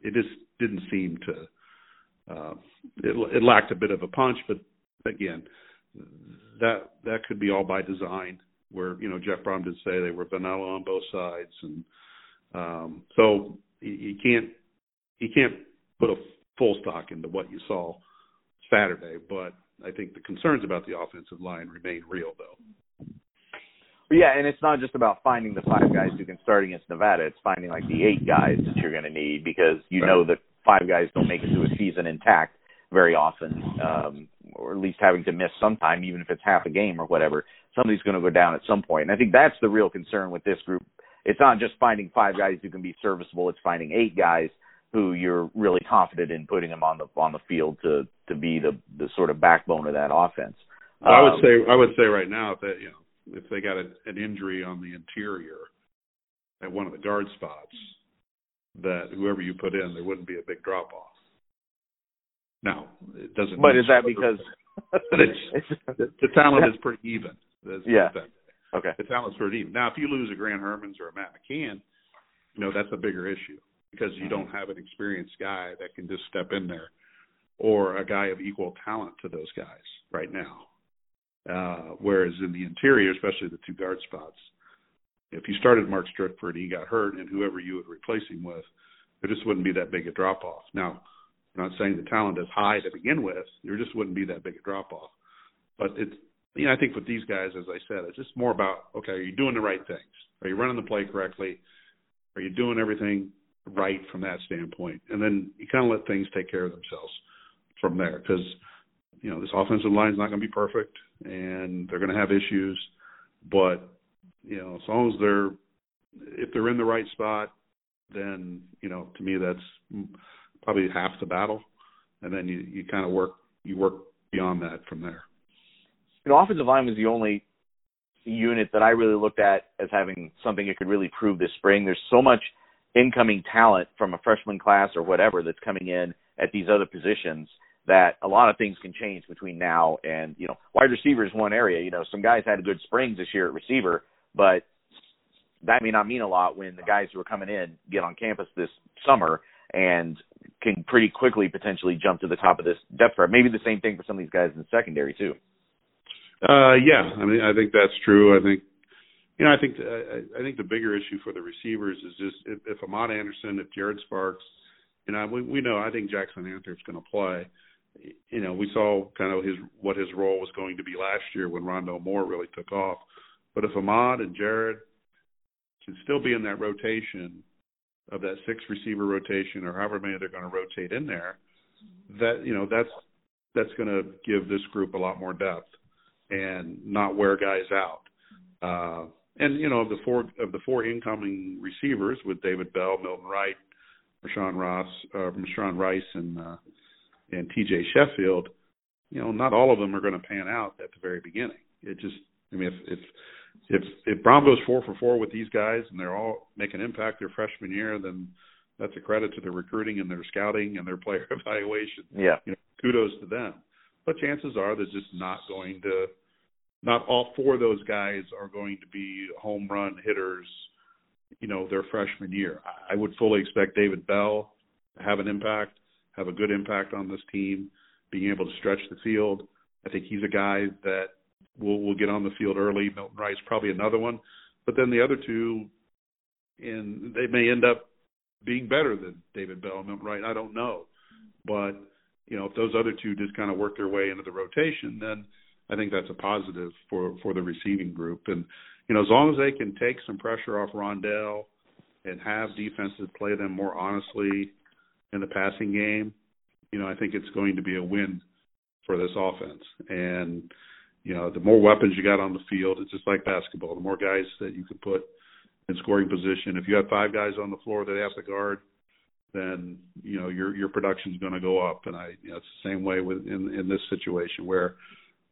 It just didn't seem to. Uh, it, it lacked a bit of a punch, but again, that that could be all by design. Where you know Jeff Brohm did say they were vanilla on both sides, and um, so you, you can't you can't put a full stock into what you saw Saturday. But I think the concerns about the offensive line remain real, though. Yeah, and it's not just about finding the five guys who can start against Nevada. It's finding like the eight guys that you're going to need because you right. know that five guys don't make it through a season intact very often, um, or at least having to miss sometime, even if it's half a game or whatever. Somebody's going to go down at some point. point, and I think that's the real concern with this group. It's not just finding five guys who can be serviceable; it's finding eight guys who you're really confident in putting them on the on the field to to be the the sort of backbone of that offense. Well, I would um, say I would say right now that you know if they got a, an injury on the interior at one of the guard spots, that whoever you put in, there wouldn't be a big drop off. Now, it doesn't. But is that because the, the talent is pretty even? yeah. Okay. The talent's pretty even. Now, if you lose a Grant Hermanns or a Matt McCann, you know that's a bigger issue because you don't mm-hmm. have an experienced guy that can just step in there, or a guy of equal talent to those guys right now. Uh, whereas in the interior, especially the two guard spots, if you started Mark Stickford and he got hurt, and whoever you would replace him with, there just wouldn't be that big a drop off. Now, I'm not saying the talent is high to begin with. There just wouldn't be that big a drop off. But it's you know, I think with these guys, as I said, it's just more about okay, are you doing the right things? Are you running the play correctly? Are you doing everything right from that standpoint? And then you kind of let things take care of themselves from there because you know this offensive line is not going to be perfect and they're going to have issues, but you know as long as they're if they're in the right spot, then you know to me that's probably half the battle, and then you you kind of work you work beyond that from there. You know, offensive line was the only unit that I really looked at as having something it could really prove this spring. There's so much incoming talent from a freshman class or whatever that's coming in at these other positions that a lot of things can change between now and you know wide receiver is one area. You know, some guys had a good springs this year at receiver, but that may not mean a lot when the guys who are coming in get on campus this summer and can pretty quickly potentially jump to the top of this depth chart. Maybe the same thing for some of these guys in the secondary too. Uh, yeah, I mean, I think that's true. I think, you know, I think uh, I think the bigger issue for the receivers is just if, if Ahmad Anderson, if Jared Sparks, you know, we we know I think Jackson Anthrop's going to play. You know, we saw kind of his what his role was going to be last year when Rondale Moore really took off. But if Ahmad and Jared can still be in that rotation of that six receiver rotation or however many they're going to rotate in there, that you know that's that's going to give this group a lot more depth and not wear guys out. Uh, and you know of the four of the four incoming receivers with David Bell, Milton Wright, Rashawn Ross, uh, Rashawn Rice, and uh, and T.J. Sheffield, you know, not all of them are going to pan out at the very beginning. It just, I mean, if if if if Brohm goes four for four with these guys and they're all making impact their freshman year, then that's a credit to their recruiting and their scouting and their player evaluation. Yeah, you know, kudos to them. But chances are they're just not going to. Not all four of those guys are going to be home run hitters. You know, their freshman year. I would fully expect David Bell to have an impact, have a good impact on this team, being able to stretch the field. I think he's a guy that will will get on the field early. Milton Wright's probably another one, but then the other two, and they may end up being better than David Bell and Milton Wright. I don't know, but you know if those other two just kind of work their way into the rotation, then I think that's a positive for for the receiving group. And you know as long as they can take some pressure off Rondale and have defenses play them more honestly in the passing game, you know I think it's going to be a win for this offense. And you know, the more weapons you got on the field, it's just like basketball. The more guys that you can put in scoring position. If you have five guys on the floor that have to guard, then you know your your production's going to go up. And I, you know, it's the same way with in in this situation where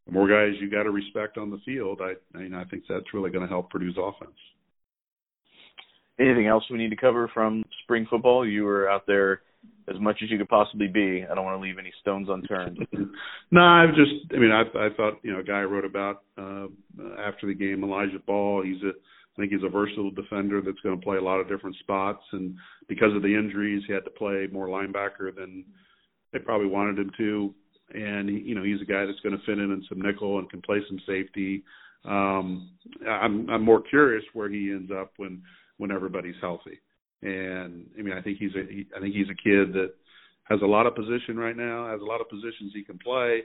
the more guys you got to respect on the field, I I, you know, I think that's really going to help produce offense. Anything else we need to cover from spring football? You were out there as much as you could possibly be. I don't want to leave any stones unturned. no, I've just, I mean, I, I thought, you know, a guy I wrote about uh, after the game, Elijah Ball. He's a, I think he's a versatile defender that's going to play a lot of different spots, and because of the injuries, he had to play more linebacker than they probably wanted him to. And he, you know, he's a guy that's going to fit in in some nickel and can play some safety. Um, I'm, I'm more curious where he ends up when when everybody's healthy. And I mean, I think he's a he, I think he's a kid that has a lot of position right now, has a lot of positions he can play,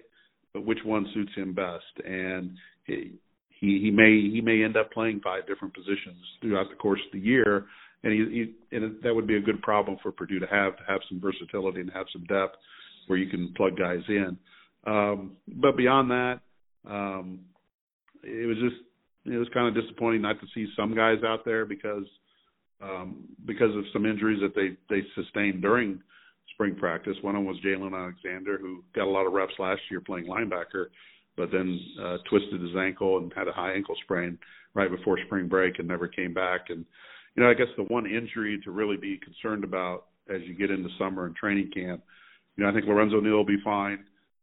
but which one suits him best? And he he, he may he may end up playing five different positions throughout the course of the year, and he, he and that would be a good problem for Purdue to have to have some versatility and have some depth where you can plug guys in. Um, but beyond that, um, it was just it was kind of disappointing not to see some guys out there because um, because of some injuries that they they sustained during spring practice. One of them was Jalen Alexander, who got a lot of reps last year playing linebacker, but then uh, twisted his ankle and had a high ankle sprain right before spring break and never came back. And you know, I guess the one injury to really be concerned about as you get into summer and training camp, you know, I think Lorenzo Neal will be fine.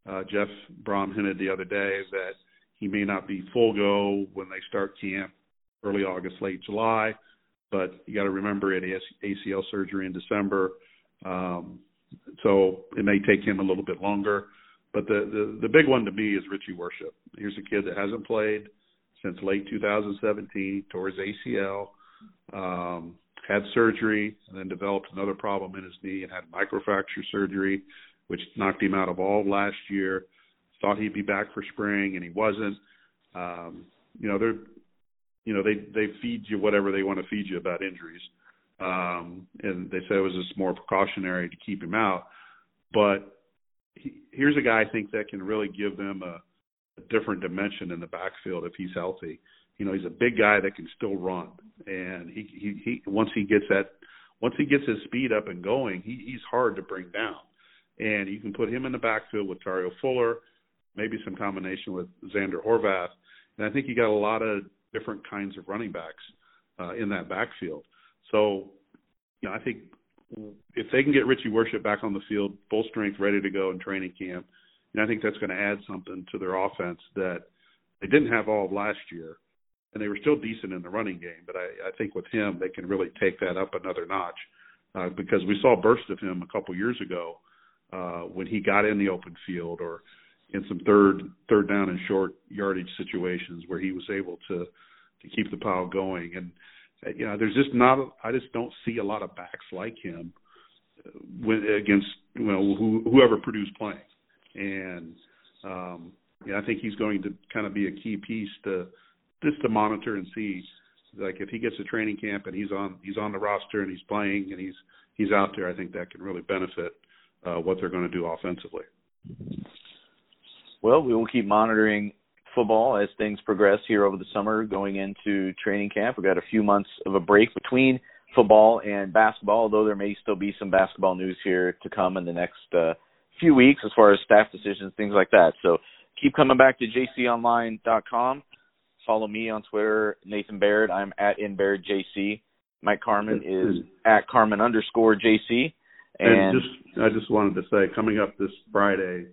Uh, Jeff Brohm hinted the other day that he may not be full go when they start camp early August, late July but you got to remember had ACL surgery in December, um, so it may take him a little bit longer. But the, the the big one to me is Richie Worship. Here's a kid that hasn't played since late 2017, tore his ACL, um, had surgery, and then developed another problem in his knee and had microfracture surgery, which knocked him out of all last year. Thought he'd be back for spring, and he wasn't. Um, you know, they're, you know, they they feed you whatever they want to feed you about injuries, um, and they said it was just more precautionary to keep him out. But he, here's a guy I think that can really give them a a different dimension in the backfield if he's healthy. You know, he's a big guy that can still run, and he he, he once he gets that once he gets his speed up and going, he, he's hard to bring down. And you can put him in the backfield with Tario Fuller, maybe some combination with Zander Horvath, and I think you got a lot of different kinds of running backs uh, in that backfield. So, you know, I think if they can get Richie Worship back on the field, full strength, ready to go in training camp, and I think that's going to add something to their offense that they didn't have all of last year. And they were still decent in the running game, but I, I think with him they can really take that up another notch uh, because we saw a burst of him a couple years ago uh, when he got in the open field or in some third third down and short yardage situations where he was able to to keep the pile going. And you know, there's just not I just don't see a lot of backs like him uh, when against you know who, whoever Purdue's playing and um, yeah, I think he's going to kind of be a key piece to just to monitor and see, like if he gets a training camp and he's on he's on the roster and he's playing and he's he's out there, I think that can really benefit uh, what they're going to do offensively. Well, we will keep monitoring football as things progress here over the summer going into training camp. We've got a few months of a break between football and basketball, although there may still be some basketball news here to come in the next uh, few weeks as far as staff decisions, things like that. So keep coming back to jconline.com. Follow me on Twitter, Nathan Baird. I'm at InBairdJC. Mike Carmin is at Carmin underscore JC. And, and just, I just wanted to say, coming up this Friday,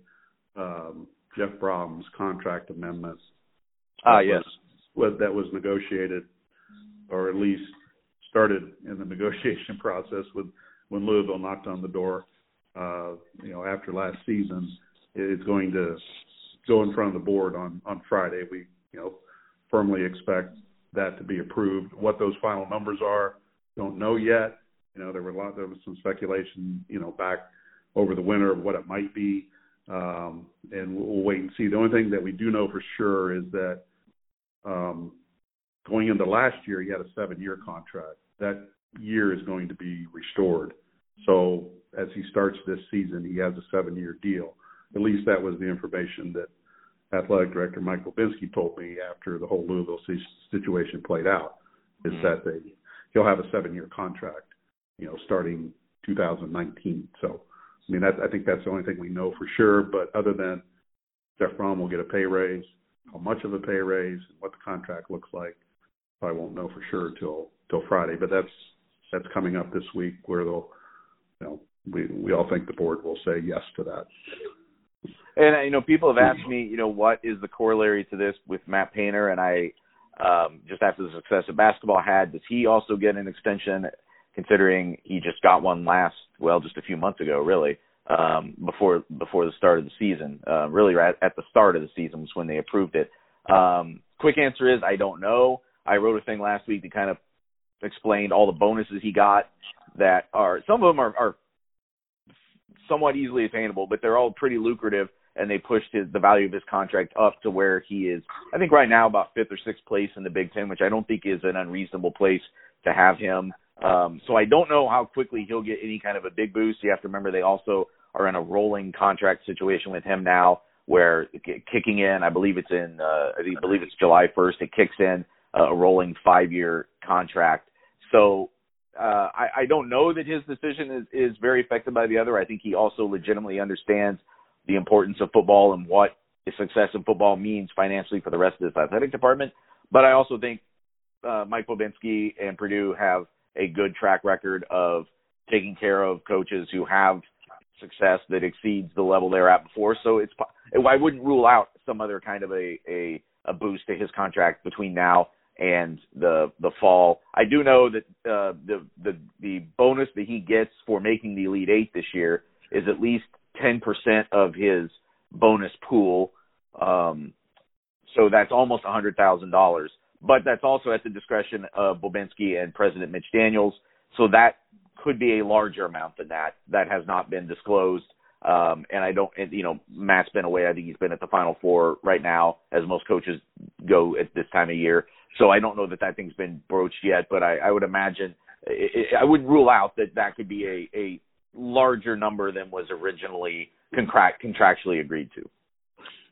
um, Jeff Brohm's contract amendment. Ah, yes. Was, that was negotiated, or at least started in the negotiation process with when Louisville knocked on the door uh, you know, after last season, is going to go in front of the board on on Friday. We, you know, firmly expect that to be approved. What those final numbers are, don't know yet. You know, there were a lot, there was some speculation, you know, back over the winter of what it might be, um, and we'll, we'll wait and see. The only thing that we do know for sure is that um, going into last year, he had a seven-year contract. That year is going to be restored. So as he starts this season, he has a seven-year deal. At least that was the information that athletic director Mike Bobinski told me after the whole Louisville situation played out. Is mm-hmm. that they he'll have a seven-year contract, you know, starting 2019. So, I mean, that, I think that's the only thing we know for sure. But other than Jeff Brohm will get a pay raise, how much of a pay raise, and what the contract looks like, I won't know for sure till till Friday. But that's that's coming up this week where they'll you know, we we all think the board will say yes to that. And you know, people have asked me, you know, what is the corollary to this with Matt Painter? And I, um, just after the success of basketball had, does he also get an extension? Considering he just got one last, well, just a few months ago, really, um, before before the start of the season. Uh, really, right at the start of the season was when they approved it. Um, quick answer is I don't know. I wrote a thing last week that kind of explained all the bonuses he got that are some of them are, are somewhat easily attainable, but they're all pretty lucrative and they pushed his the value of his contract up to where he is I think right now about fifth or sixth place in the Big Ten, which I don't think is an unreasonable place to have him. Um, so I don't know how quickly he'll get any kind of a big boost. You have to remember they also are in a rolling contract situation with him now, where kicking in, I believe it's in, uh, I believe it's July 1st. It kicks in uh, a rolling five-year contract. So uh, I, I don't know that his decision is, is very affected by the other. I think he also legitimately understands the importance of football and what the success of football means financially for the rest of this athletic department. But I also think uh, Mike Bobinski and Purdue have a good track record of taking care of coaches who have success that exceeds the level they were at before. So it's I wouldn't rule out some other kind of a a, a boost to his contract between now and the the fall. I do know that uh, the the the bonus that he gets for making the Elite Eight this year is at least ten percent of his bonus pool. Um, So that's almost a hundred thousand dollars. But that's also at the discretion of Bobinski and President Mitch Daniels. So that could be a larger amount than that. That has not been disclosed. Um, and I don't, and, you know, Matt's been away. I think he's been at the Final Four right now, as most coaches go at this time of year. So I don't know that that thing's been broached yet, but I, I would imagine it, it, I wouldn't rule out that that could be a, a larger number than was originally contract, contractually agreed to.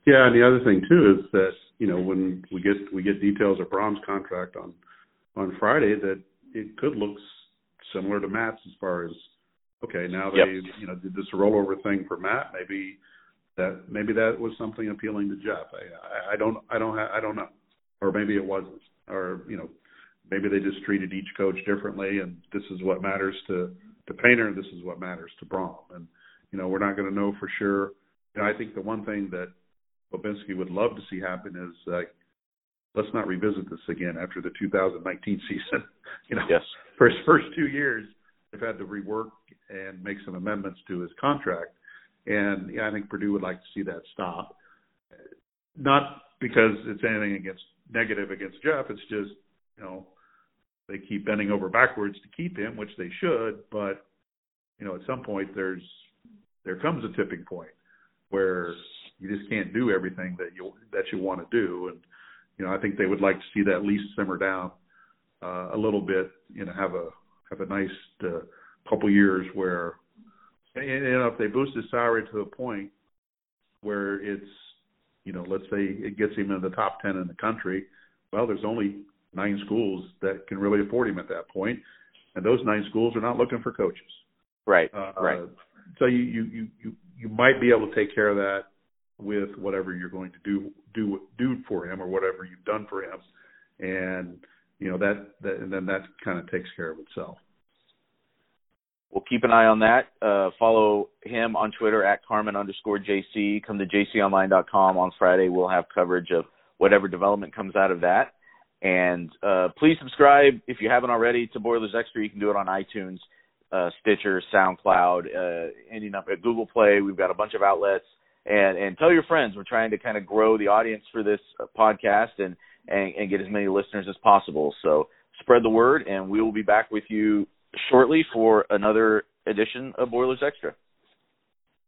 Yeah, and the other thing too is that you know when we get we get details of Brohm's contract on on Friday, that it could look similar to Matt's as far as okay, now they yep. you know did this rollover thing for Matt. Maybe that maybe that was something appealing to Jeff. I I, I don't I don't ha- I don't know, or maybe it wasn't, or you know maybe they just treated each coach differently, and this is what matters to to Painter, and this is what matters to Brohm, and you know we're not going to know for sure. Know, I think the one thing that Bobinski would love to see happen is like let's not revisit this again after the 2019 season. you know, yes. for his first two years, they've had to rework and make some amendments to his contract, and yeah, I think Purdue would like to see that stop. Not because it's anything against negative against Jeff. It's just you know they keep bending over backwards to keep him, which they should. But you know, at some point, there's there comes a tipping point where you just can't do everything that you that you want to do, and you know, I think they would like to see that lease simmer down uh, a little bit. You know, have a have a nice uh, couple years where, and, and if they boost his salary to a point where it's, you know, let's say it gets him in the top ten in the country. Well, there's only nine schools that can really afford him at that point, and those nine schools are not looking for coaches. Right. Uh, right. So you you you you might be able to take care of that with whatever you're going to do do do for him or whatever you've done for him, and you know that that and then that kind of takes care of itself. We'll keep an eye on that. Uh, follow him on Twitter at Carmin underscore JC. Come to jconline.com on Friday. We'll have coverage of whatever development comes out of that. And uh, please subscribe if you haven't already to Boilers Extra. You can do it on iTunes, uh, Stitcher, SoundCloud, uh, ending up at Google Play. We've got a bunch of outlets. And and tell your friends. We're trying to kind of grow the audience for this uh, podcast and, and and get as many listeners as possible. So spread the word, and we will be back with you shortly for another edition of Boilers Extra.